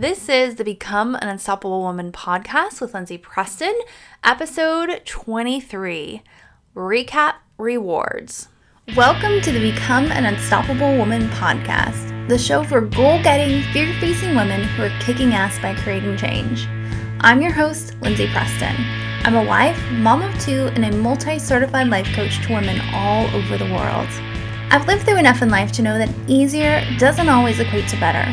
This is the Become an Unstoppable Woman podcast with Lindsay Preston, episode 23 Recap Rewards. Welcome to the Become an Unstoppable Woman podcast, the show for goal getting, fear facing women who are kicking ass by creating change. I'm your host, Lindsay Preston. I'm a wife, mom of two, and a multi certified life coach to women all over the world. I've lived through enough in life to know that easier doesn't always equate to better.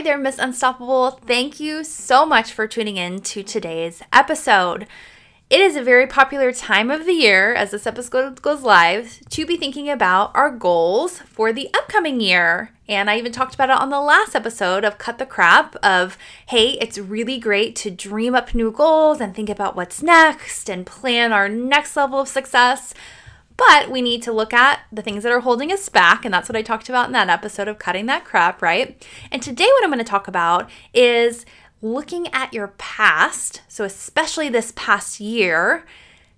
Hi there, Miss Unstoppable. Thank you so much for tuning in to today's episode. It is a very popular time of the year as this episode goes live to be thinking about our goals for the upcoming year. And I even talked about it on the last episode of Cut the Crap of, hey, it's really great to dream up new goals and think about what's next and plan our next level of success. But we need to look at the things that are holding us back. And that's what I talked about in that episode of cutting that crap, right? And today, what I'm going to talk about is looking at your past, so especially this past year,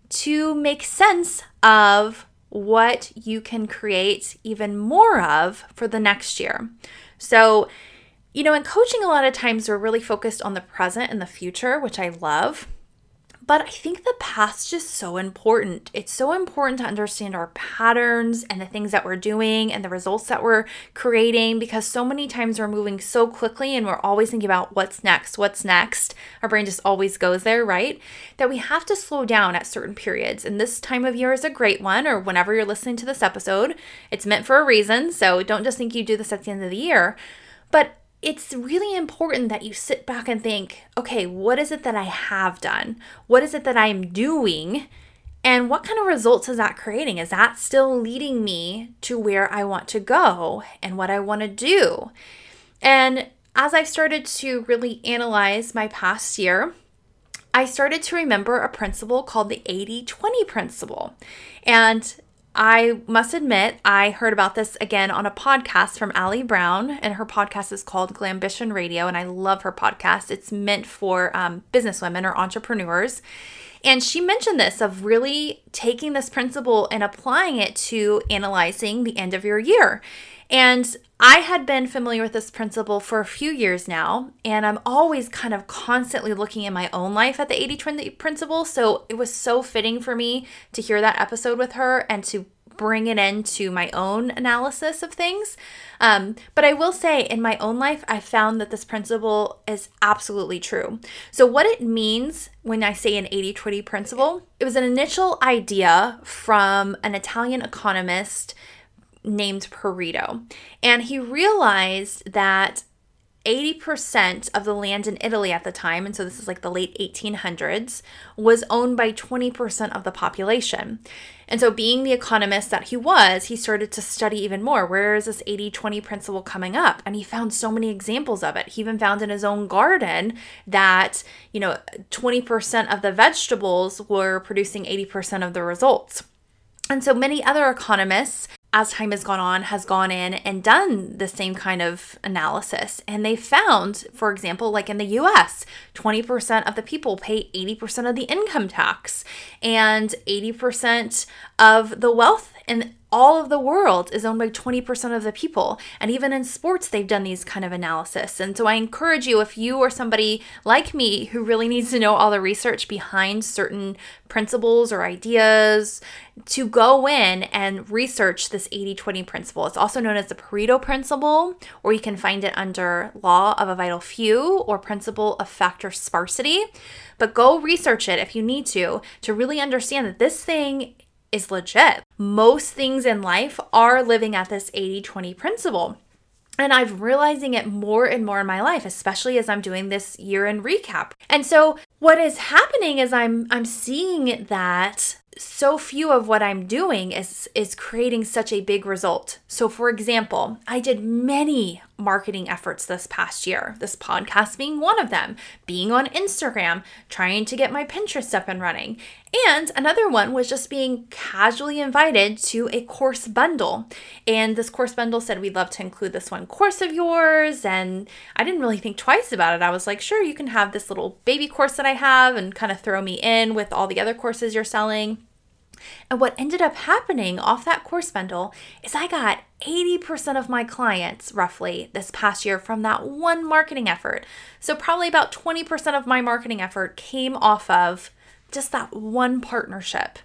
to make sense of what you can create even more of for the next year. So, you know, in coaching, a lot of times we're really focused on the present and the future, which I love. But I think the past just so important. It's so important to understand our patterns and the things that we're doing and the results that we're creating because so many times we're moving so quickly and we're always thinking about what's next, what's next. Our brain just always goes there, right? That we have to slow down at certain periods. And this time of year is a great one, or whenever you're listening to this episode, it's meant for a reason. So don't just think you do this at the end of the year. But it's really important that you sit back and think, okay, what is it that I have done? What is it that I'm doing? And what kind of results is that creating? Is that still leading me to where I want to go and what I want to do? And as I started to really analyze my past year, I started to remember a principle called the 80 20 principle. And I must admit, I heard about this again on a podcast from Ali Brown, and her podcast is called Glambition Radio, and I love her podcast. It's meant for um, businesswomen or entrepreneurs. And she mentioned this of really taking this principle and applying it to analyzing the end of your year. And I had been familiar with this principle for a few years now, and I'm always kind of constantly looking in my own life at the 80 20 principle. So it was so fitting for me to hear that episode with her and to bring it into my own analysis of things. Um, but I will say, in my own life, I found that this principle is absolutely true. So, what it means when I say an 80 20 principle, it was an initial idea from an Italian economist named Pareto. And he realized that 80% of the land in Italy at the time, and so this is like the late 1800s, was owned by 20% of the population. And so, being the economist that he was, he started to study even more. Where is this 80 20 principle coming up? And he found so many examples of it. He even found in his own garden that, you know, 20% of the vegetables were producing 80% of the results. And so many other economists as time has gone on, has gone in and done the same kind of analysis. And they found, for example, like in the US, 20% of the people pay 80% of the income tax, and 80% of the wealth in all of the world is owned by 20% of the people. And even in sports, they've done these kind of analysis. And so I encourage you, if you are somebody like me who really needs to know all the research behind certain principles or ideas, to go in and research this 80 20 principle. It's also known as the Pareto principle, or you can find it under law of a vital few or principle of factor sparsity. But go research it if you need to, to really understand that this thing is legit. Most things in life are living at this 80 20 principle. And I'm realizing it more and more in my life, especially as I'm doing this year in recap. And so, what is happening is I'm I'm seeing that so few of what I'm doing is is creating such a big result. So for example, I did many marketing efforts this past year. This podcast being one of them, being on Instagram, trying to get my Pinterest up and running. And another one was just being casually invited to a course bundle. And this course bundle said we'd love to include this one course of yours and I didn't really think twice about it. I was like, "Sure, you can have this little baby course that I have and kind of throw me in with all the other courses you're selling." And what ended up happening off that course bundle is I got 80% of my clients roughly this past year from that one marketing effort. So, probably about 20% of my marketing effort came off of just that one partnership.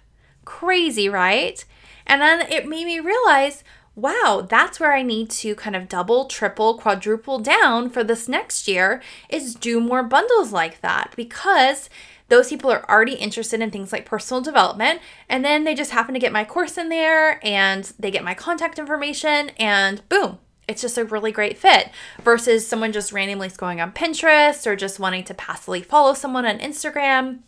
Crazy, right? And then it made me realize wow, that's where I need to kind of double, triple, quadruple down for this next year is do more bundles like that because those people are already interested in things like personal development. And then they just happen to get my course in there and they get my contact information, and boom, it's just a really great fit versus someone just randomly going on Pinterest or just wanting to passively follow someone on Instagram.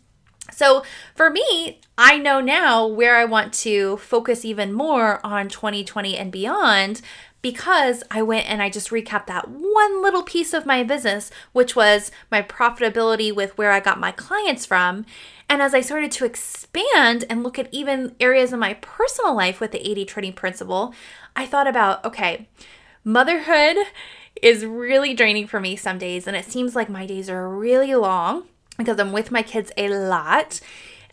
So for me, I know now where I want to focus even more on 2020 and beyond because I went and I just recapped that one little piece of my business, which was my profitability with where I got my clients from. And as I started to expand and look at even areas in my personal life with the 80 20 principle, I thought about okay, motherhood is really draining for me some days. And it seems like my days are really long because I'm with my kids a lot.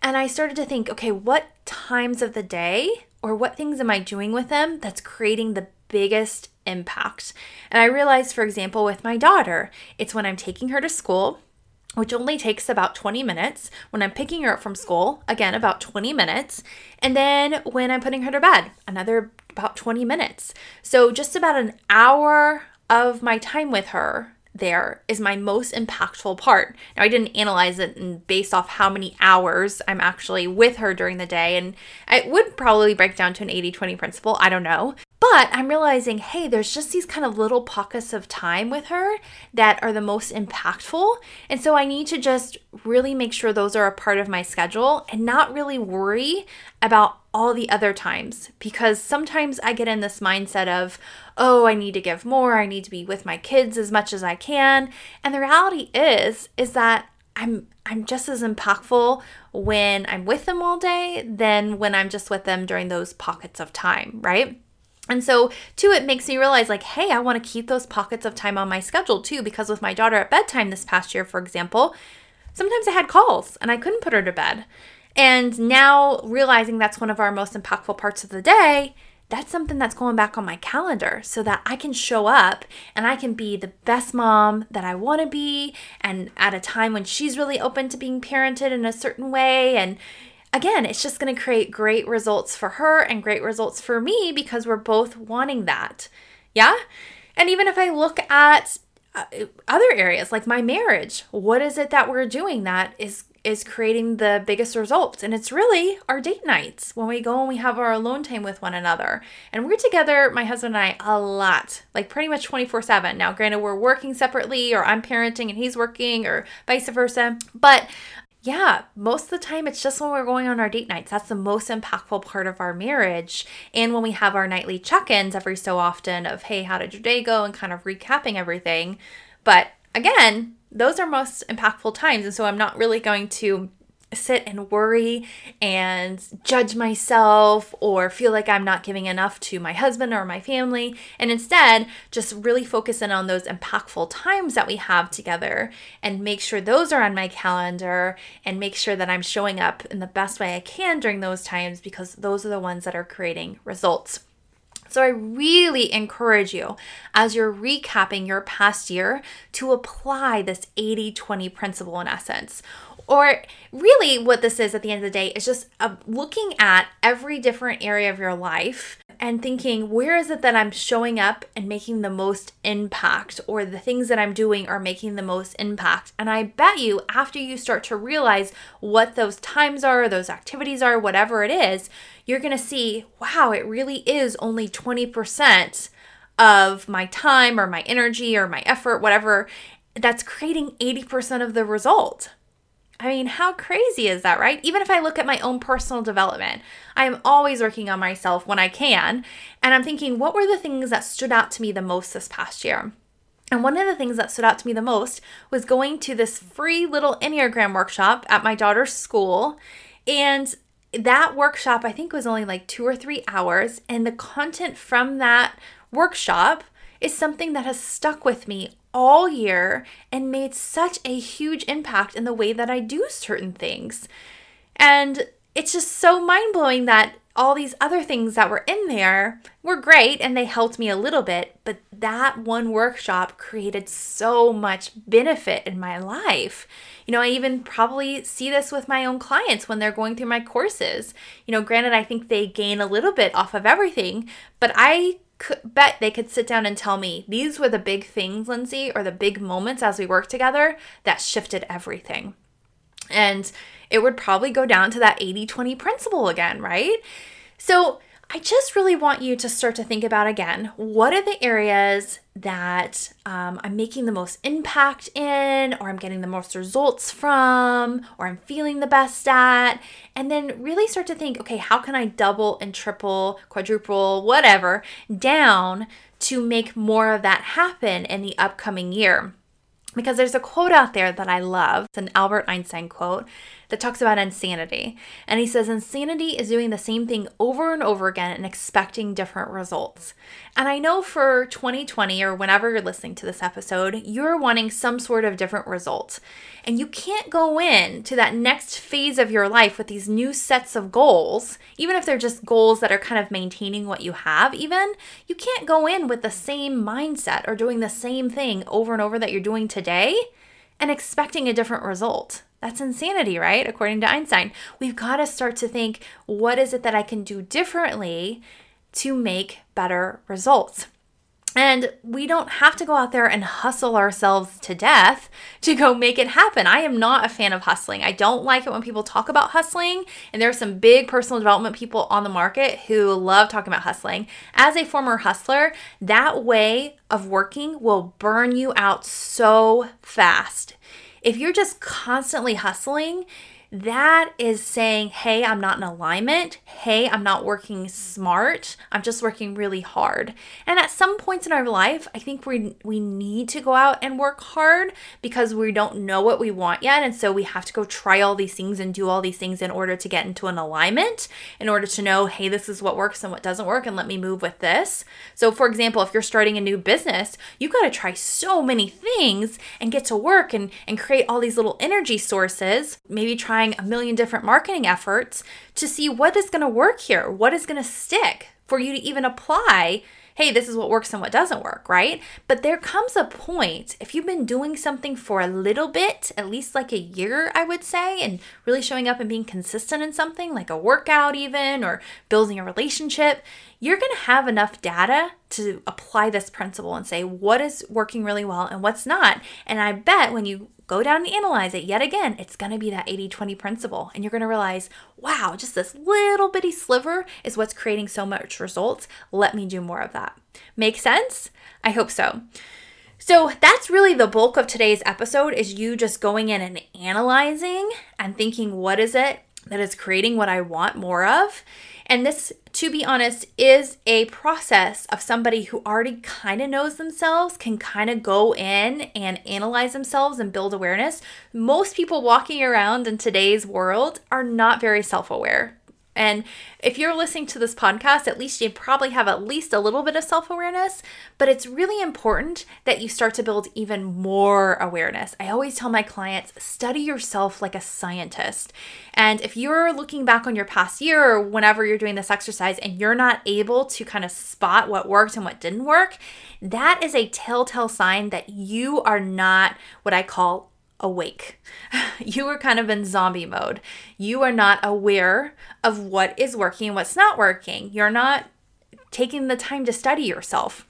And I started to think, okay, what times of the day or what things am I doing with them that's creating the biggest impact. And I realized, for example, with my daughter, it's when I'm taking her to school, which only takes about 20 minutes. When I'm picking her up from school, again, about 20 minutes. And then when I'm putting her to bed, another about 20 minutes. So just about an hour of my time with her there is my most impactful part. Now, I didn't analyze it and based off how many hours I'm actually with her during the day, and it would probably break down to an 80 20 principle. I don't know. But I'm realizing, hey, there's just these kind of little pockets of time with her that are the most impactful. And so I need to just really make sure those are a part of my schedule and not really worry about all the other times because sometimes I get in this mindset of, oh, I need to give more, I need to be with my kids as much as I can. And the reality is is that I'm I'm just as impactful when I'm with them all day than when I'm just with them during those pockets of time, right? And so, too, it makes me realize like, hey, I want to keep those pockets of time on my schedule too, because with my daughter at bedtime this past year, for example, sometimes I had calls and I couldn't put her to bed. And now realizing that's one of our most impactful parts of the day, that's something that's going back on my calendar so that I can show up and I can be the best mom that I want to be and at a time when she's really open to being parented in a certain way and again, it's just going to create great results for her and great results for me because we're both wanting that. Yeah? And even if I look at uh, other areas like my marriage, what is it that we're doing that is is creating the biggest results. And it's really our date nights when we go and we have our alone time with one another. And we're together, my husband and I, a lot, like pretty much 24 7. Now, granted, we're working separately, or I'm parenting and he's working, or vice versa. But yeah, most of the time it's just when we're going on our date nights. That's the most impactful part of our marriage. And when we have our nightly check ins every so often of, hey, how did your day go? And kind of recapping everything. But again, those are most impactful times. And so I'm not really going to sit and worry and judge myself or feel like I'm not giving enough to my husband or my family. And instead, just really focus in on those impactful times that we have together and make sure those are on my calendar and make sure that I'm showing up in the best way I can during those times because those are the ones that are creating results. So, I really encourage you as you're recapping your past year to apply this 80 20 principle in essence. Or, really, what this is at the end of the day is just uh, looking at every different area of your life and thinking, where is it that I'm showing up and making the most impact, or the things that I'm doing are making the most impact? And I bet you, after you start to realize what those times are, those activities are, whatever it is, you're gonna see, wow, it really is only 20% of my time or my energy or my effort, whatever, that's creating 80% of the result. I mean, how crazy is that, right? Even if I look at my own personal development, I am always working on myself when I can. And I'm thinking, what were the things that stood out to me the most this past year? And one of the things that stood out to me the most was going to this free little Enneagram workshop at my daughter's school. And that workshop, I think, was only like two or three hours. And the content from that workshop is something that has stuck with me all year and made such a huge impact in the way that I do certain things. And it's just so mind blowing that all these other things that were in there were great and they helped me a little bit, but that one workshop created so much benefit in my life. You know, I even probably see this with my own clients when they're going through my courses. You know, granted, I think they gain a little bit off of everything, but I could bet they could sit down and tell me these were the big things, Lindsay, or the big moments as we worked together that shifted everything. And it would probably go down to that 80 20 principle again, right? So I just really want you to start to think about again what are the areas that um, I'm making the most impact in, or I'm getting the most results from, or I'm feeling the best at. And then really start to think okay, how can I double and triple, quadruple, whatever down to make more of that happen in the upcoming year? Because there's a quote out there that I love. It's an Albert Einstein quote that talks about insanity. And he says insanity is doing the same thing over and over again and expecting different results. And I know for 2020 or whenever you're listening to this episode, you're wanting some sort of different result. And you can't go in to that next phase of your life with these new sets of goals, even if they're just goals that are kind of maintaining what you have, even. You can't go in with the same mindset or doing the same thing over and over that you're doing today and expecting a different result. That's insanity, right? According to Einstein. We've got to start to think what is it that I can do differently to make better results? And we don't have to go out there and hustle ourselves to death to go make it happen. I am not a fan of hustling. I don't like it when people talk about hustling. And there are some big personal development people on the market who love talking about hustling. As a former hustler, that way of working will burn you out so fast. If you're just constantly hustling, that is saying, hey, I'm not in alignment. Hey, I'm not working smart. I'm just working really hard. And at some points in our life, I think we we need to go out and work hard because we don't know what we want yet. And so we have to go try all these things and do all these things in order to get into an alignment, in order to know, hey, this is what works and what doesn't work, and let me move with this. So, for example, if you're starting a new business, you've got to try so many things and get to work and, and create all these little energy sources. Maybe try trying a million different marketing efforts to see what is going to work here, what is going to stick for you to even apply hey, this is what works and what doesn't work, right? But there comes a point, if you've been doing something for a little bit, at least like a year, I would say, and really showing up and being consistent in something, like a workout even, or building a relationship, you're going to have enough data to apply this principle and say what is working really well and what's not. And I bet when you go down and analyze it yet again, it's going to be that 80 20 principle. And you're going to realize, wow, just this little bitty sliver is what's creating so much results. Let me do more of that. Make sense? I hope so. So that's really the bulk of today's episode is you just going in and analyzing and thinking what is it that is creating what I want more of and this, to be honest, is a process of somebody who already kind of knows themselves, can kind of go in and analyze themselves and build awareness. Most people walking around in today's world are not very self aware. And if you're listening to this podcast, at least you probably have at least a little bit of self awareness, but it's really important that you start to build even more awareness. I always tell my clients study yourself like a scientist. And if you're looking back on your past year or whenever you're doing this exercise and you're not able to kind of spot what worked and what didn't work, that is a telltale sign that you are not what I call awake. You are kind of in zombie mode. You are not aware of what is working and what's not working. You're not taking the time to study yourself.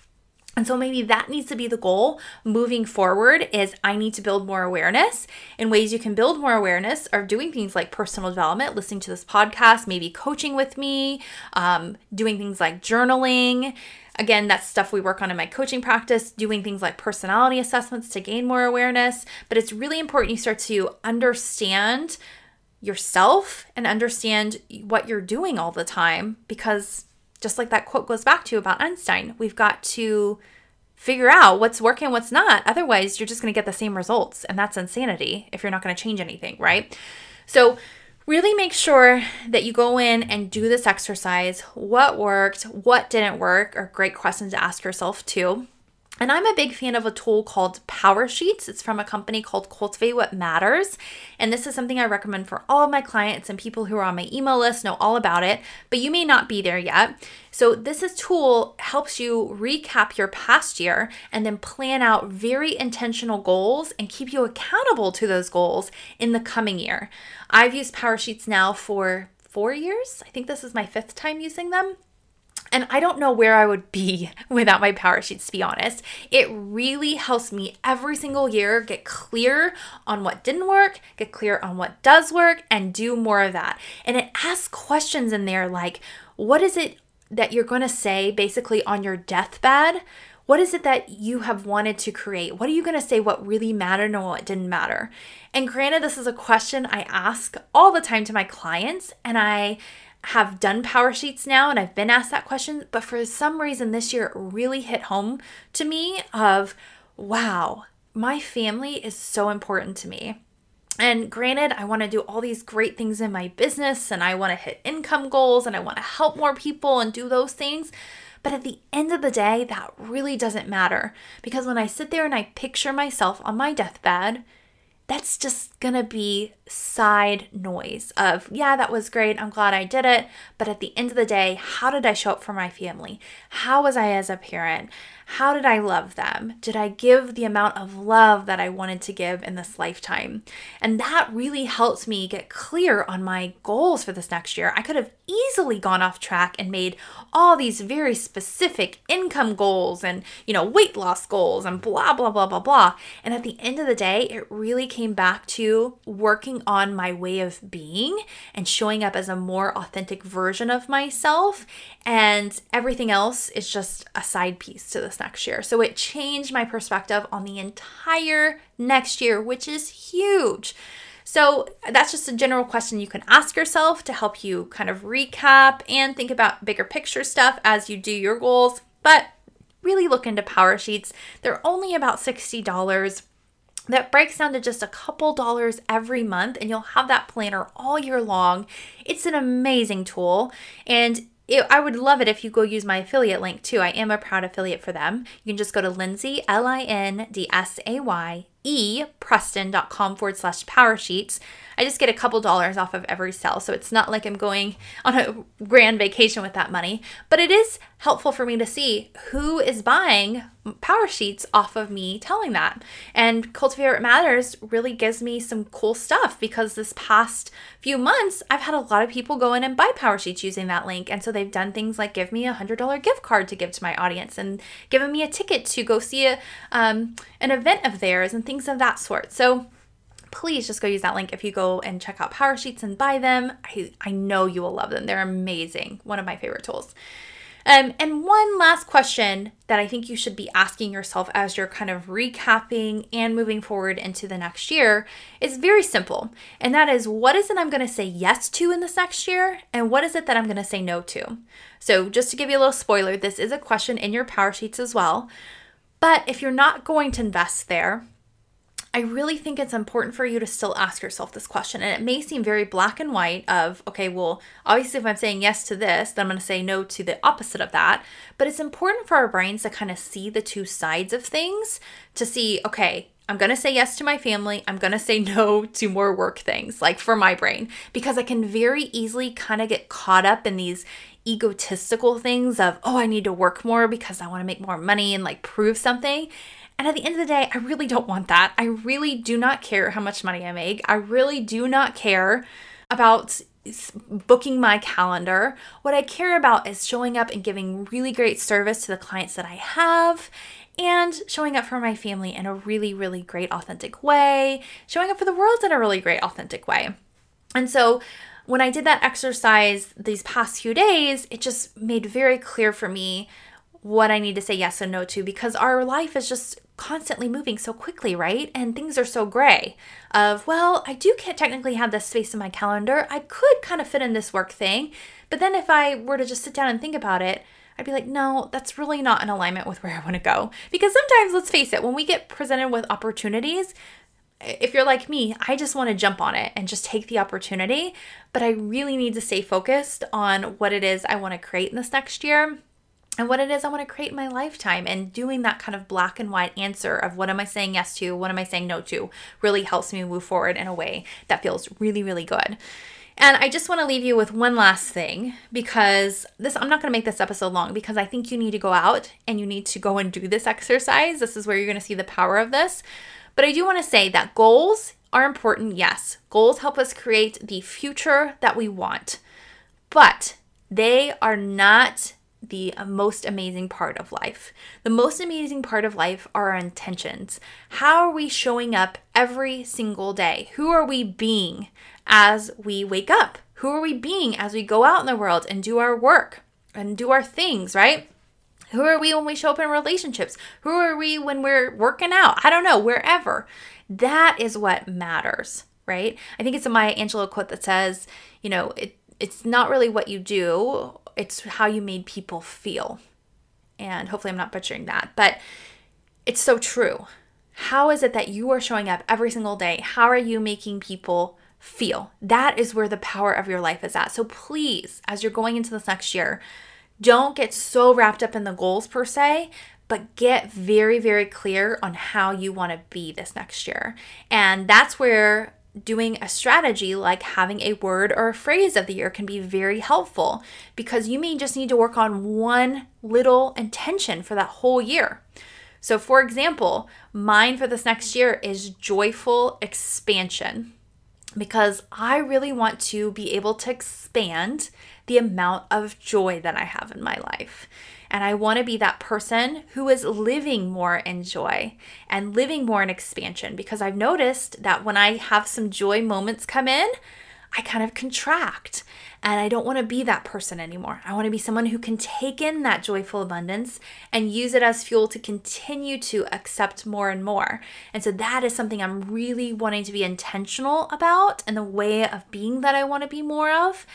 And so maybe that needs to be the goal moving forward is I need to build more awareness. And ways you can build more awareness are doing things like personal development, listening to this podcast, maybe coaching with me, um, doing things like journaling. Again, that's stuff we work on in my coaching practice, doing things like personality assessments to gain more awareness. But it's really important you start to understand yourself and understand what you're doing all the time because just like that quote goes back to about Einstein, we've got to figure out what's working, what's not. Otherwise, you're just going to get the same results. And that's insanity if you're not going to change anything, right? So, really make sure that you go in and do this exercise. What worked, what didn't work are great questions to ask yourself too. And I'm a big fan of a tool called Power Sheets. It's from a company called Cultivate What Matters. And this is something I recommend for all of my clients and people who are on my email list know all about it, but you may not be there yet. So this is tool helps you recap your past year and then plan out very intentional goals and keep you accountable to those goals in the coming year. I've used Power Sheets now for 4 years. I think this is my 5th time using them. And I don't know where I would be without my power sheets, to be honest. It really helps me every single year get clear on what didn't work, get clear on what does work, and do more of that. And it asks questions in there like, what is it that you're going to say basically on your deathbed? What is it that you have wanted to create? What are you going to say what really mattered and what didn't matter? And granted, this is a question I ask all the time to my clients, and I have done power sheets now and I've been asked that question, but for some reason this year it really hit home to me of wow, my family is so important to me. And granted, I want to do all these great things in my business and I want to hit income goals and I want to help more people and do those things. But at the end of the day, that really doesn't matter because when I sit there and I picture myself on my deathbed, that's just gonna be side noise of, yeah, that was great. I'm glad I did it. But at the end of the day, how did I show up for my family? How was I as a parent? How did I love them? Did I give the amount of love that I wanted to give in this lifetime? And that really helped me get clear on my goals for this next year. I could have easily gone off track and made all these very specific income goals and, you know, weight loss goals and blah, blah, blah, blah, blah. And at the end of the day, it really came back to working on my way of being and showing up as a more authentic version of myself. And everything else is just a side piece to this next year. So it changed my perspective on the entire next year, which is huge. So that's just a general question you can ask yourself to help you kind of recap and think about bigger picture stuff as you do your goals. But really look into Power Sheets. They're only about $60 that breaks down to just a couple dollars every month and you'll have that planner all year long. It's an amazing tool and it, I would love it if you go use my affiliate link too. I am a proud affiliate for them. You can just go to Lindsay, L I N D S A Y E, Preston.com forward slash power sheets. I just get a couple dollars off of every sell. So it's not like I'm going on a grand vacation with that money, but it is helpful for me to see who is buying power sheets off of me telling that. And Cultivate Matters really gives me some cool stuff because this past few months, I've had a lot of people go in and buy power sheets using that link. And so they've done things like give me a $100 gift card to give to my audience and given me a ticket to go see a, um, an event of theirs and things of that sort. So please just go use that link if you go and check out Power Sheets and buy them. I, I know you will love them. They're amazing. One of my favorite tools. Um, and one last question that I think you should be asking yourself as you're kind of recapping and moving forward into the next year is very simple. And that is what is it I'm going to say yes to in this next year? And what is it that I'm going to say no to? So, just to give you a little spoiler, this is a question in your Power Sheets as well. But if you're not going to invest there, I really think it's important for you to still ask yourself this question. And it may seem very black and white of, okay, well, obviously if I'm saying yes to this, then I'm going to say no to the opposite of that. But it's important for our brains to kind of see the two sides of things to see, okay, I'm going to say yes to my family. I'm going to say no to more work things, like for my brain, because I can very easily kind of get caught up in these egotistical things of, oh, I need to work more because I want to make more money and like prove something. And at the end of the day, I really don't want that. I really do not care how much money I make. I really do not care about booking my calendar. What I care about is showing up and giving really great service to the clients that I have and showing up for my family in a really, really great, authentic way, showing up for the world in a really great, authentic way. And so when I did that exercise these past few days, it just made very clear for me what I need to say yes and no to because our life is just constantly moving so quickly, right? And things are so gray of, well, I do can't technically have this space in my calendar. I could kind of fit in this work thing. But then if I were to just sit down and think about it, I'd be like, no, that's really not in alignment with where I want to go. Because sometimes, let's face it, when we get presented with opportunities, if you're like me, I just want to jump on it and just take the opportunity. But I really need to stay focused on what it is I want to create in this next year and what it is I want to create in my lifetime. And doing that kind of black and white answer of what am I saying yes to, what am I saying no to, really helps me move forward in a way that feels really, really good. And I just want to leave you with one last thing because this I'm not going to make this episode long because I think you need to go out and you need to go and do this exercise. This is where you're going to see the power of this. But I do want to say that goals are important, yes. Goals help us create the future that we want. But they are not the uh, most amazing part of life. The most amazing part of life are our intentions. How are we showing up every single day? Who are we being as we wake up? Who are we being as we go out in the world and do our work and do our things, right? Who are we when we show up in relationships? Who are we when we're working out? I don't know, wherever. That is what matters, right? I think it's a Maya Angelou quote that says, you know, it, it's not really what you do it's how you made people feel. And hopefully, I'm not butchering that, but it's so true. How is it that you are showing up every single day? How are you making people feel? That is where the power of your life is at. So please, as you're going into this next year, don't get so wrapped up in the goals per se, but get very, very clear on how you want to be this next year. And that's where doing a strategy like having a word or a phrase of the year can be very helpful because you may just need to work on one little intention for that whole year. So, for example, mine for this next year is joyful expansion because I really want to be able to expand the amount of joy that I have in my life. And I want to be that person who is living more in joy and living more in expansion because I've noticed that when I have some joy moments come in, I kind of contract. And I don't want to be that person anymore. I want to be someone who can take in that joyful abundance and use it as fuel to continue to accept more and more. And so that is something I'm really wanting to be intentional about and the way of being that I want to be more of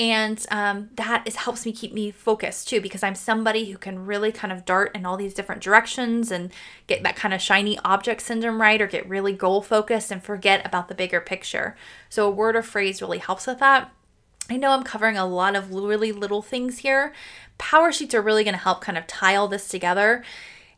and um, that is helps me keep me focused too because i'm somebody who can really kind of dart in all these different directions and get that kind of shiny object syndrome right or get really goal focused and forget about the bigger picture so a word or phrase really helps with that I know I'm covering a lot of really little things here. Power sheets are really going to help kind of tie all this together.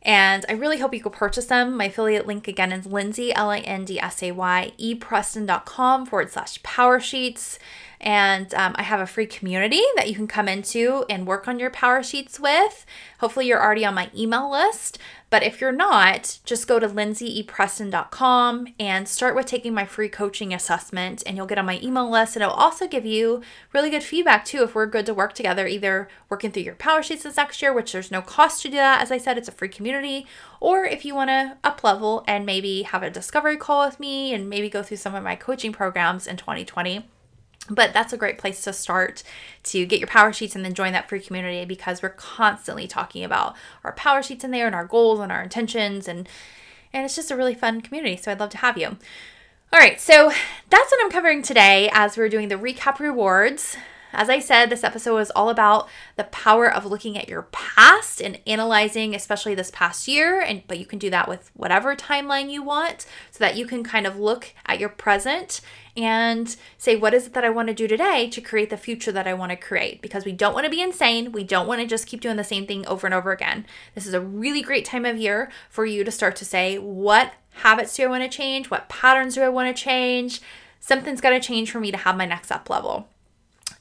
And I really hope you go purchase them. My affiliate link again is Lindsay, L I N D S A Y, epreston.com forward slash power sheets. And um, I have a free community that you can come into and work on your power sheets with. Hopefully, you're already on my email list. But if you're not, just go to lindsay.epreston.com and start with taking my free coaching assessment, and you'll get on my email list. And it'll also give you really good feedback too if we're good to work together, either working through your power sheets this next year, which there's no cost to do that. As I said, it's a free community, or if you want to up level and maybe have a discovery call with me and maybe go through some of my coaching programs in 2020. But that's a great place to start to get your power sheets and then join that free community because we're constantly talking about our power sheets in there and our goals and our intentions and and it's just a really fun community. So I'd love to have you. All right, so that's what I'm covering today as we're doing the recap rewards. As I said, this episode is all about the power of looking at your past and analyzing, especially this past year. And but you can do that with whatever timeline you want, so that you can kind of look at your present and say, what is it that I want to do today to create the future that I want to create? Because we don't want to be insane. We don't want to just keep doing the same thing over and over again. This is a really great time of year for you to start to say, what habits do I want to change? What patterns do I want to change? Something's got to change for me to have my next up level.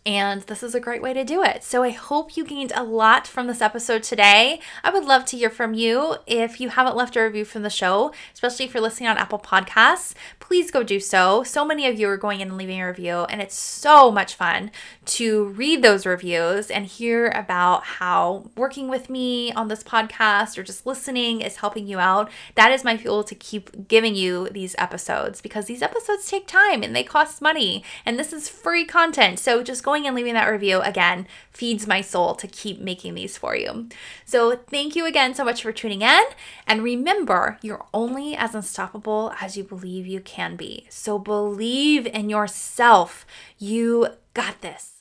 And this is a great way to do it. So I hope you gained a lot from this episode today. I would love to hear from you. If you haven't left a review from the show, especially if you're listening on Apple Podcasts, please go do so. So many of you are going in and leaving a review, and it's so much fun to read those reviews and hear about how working with me on this podcast or just listening is helping you out. That is my fuel to keep giving you these episodes because these episodes take time and they cost money, and this is free content. So just go going and leaving that review again feeds my soul to keep making these for you. So, thank you again so much for tuning in. And remember, you're only as unstoppable as you believe you can be. So, believe in yourself. You got this.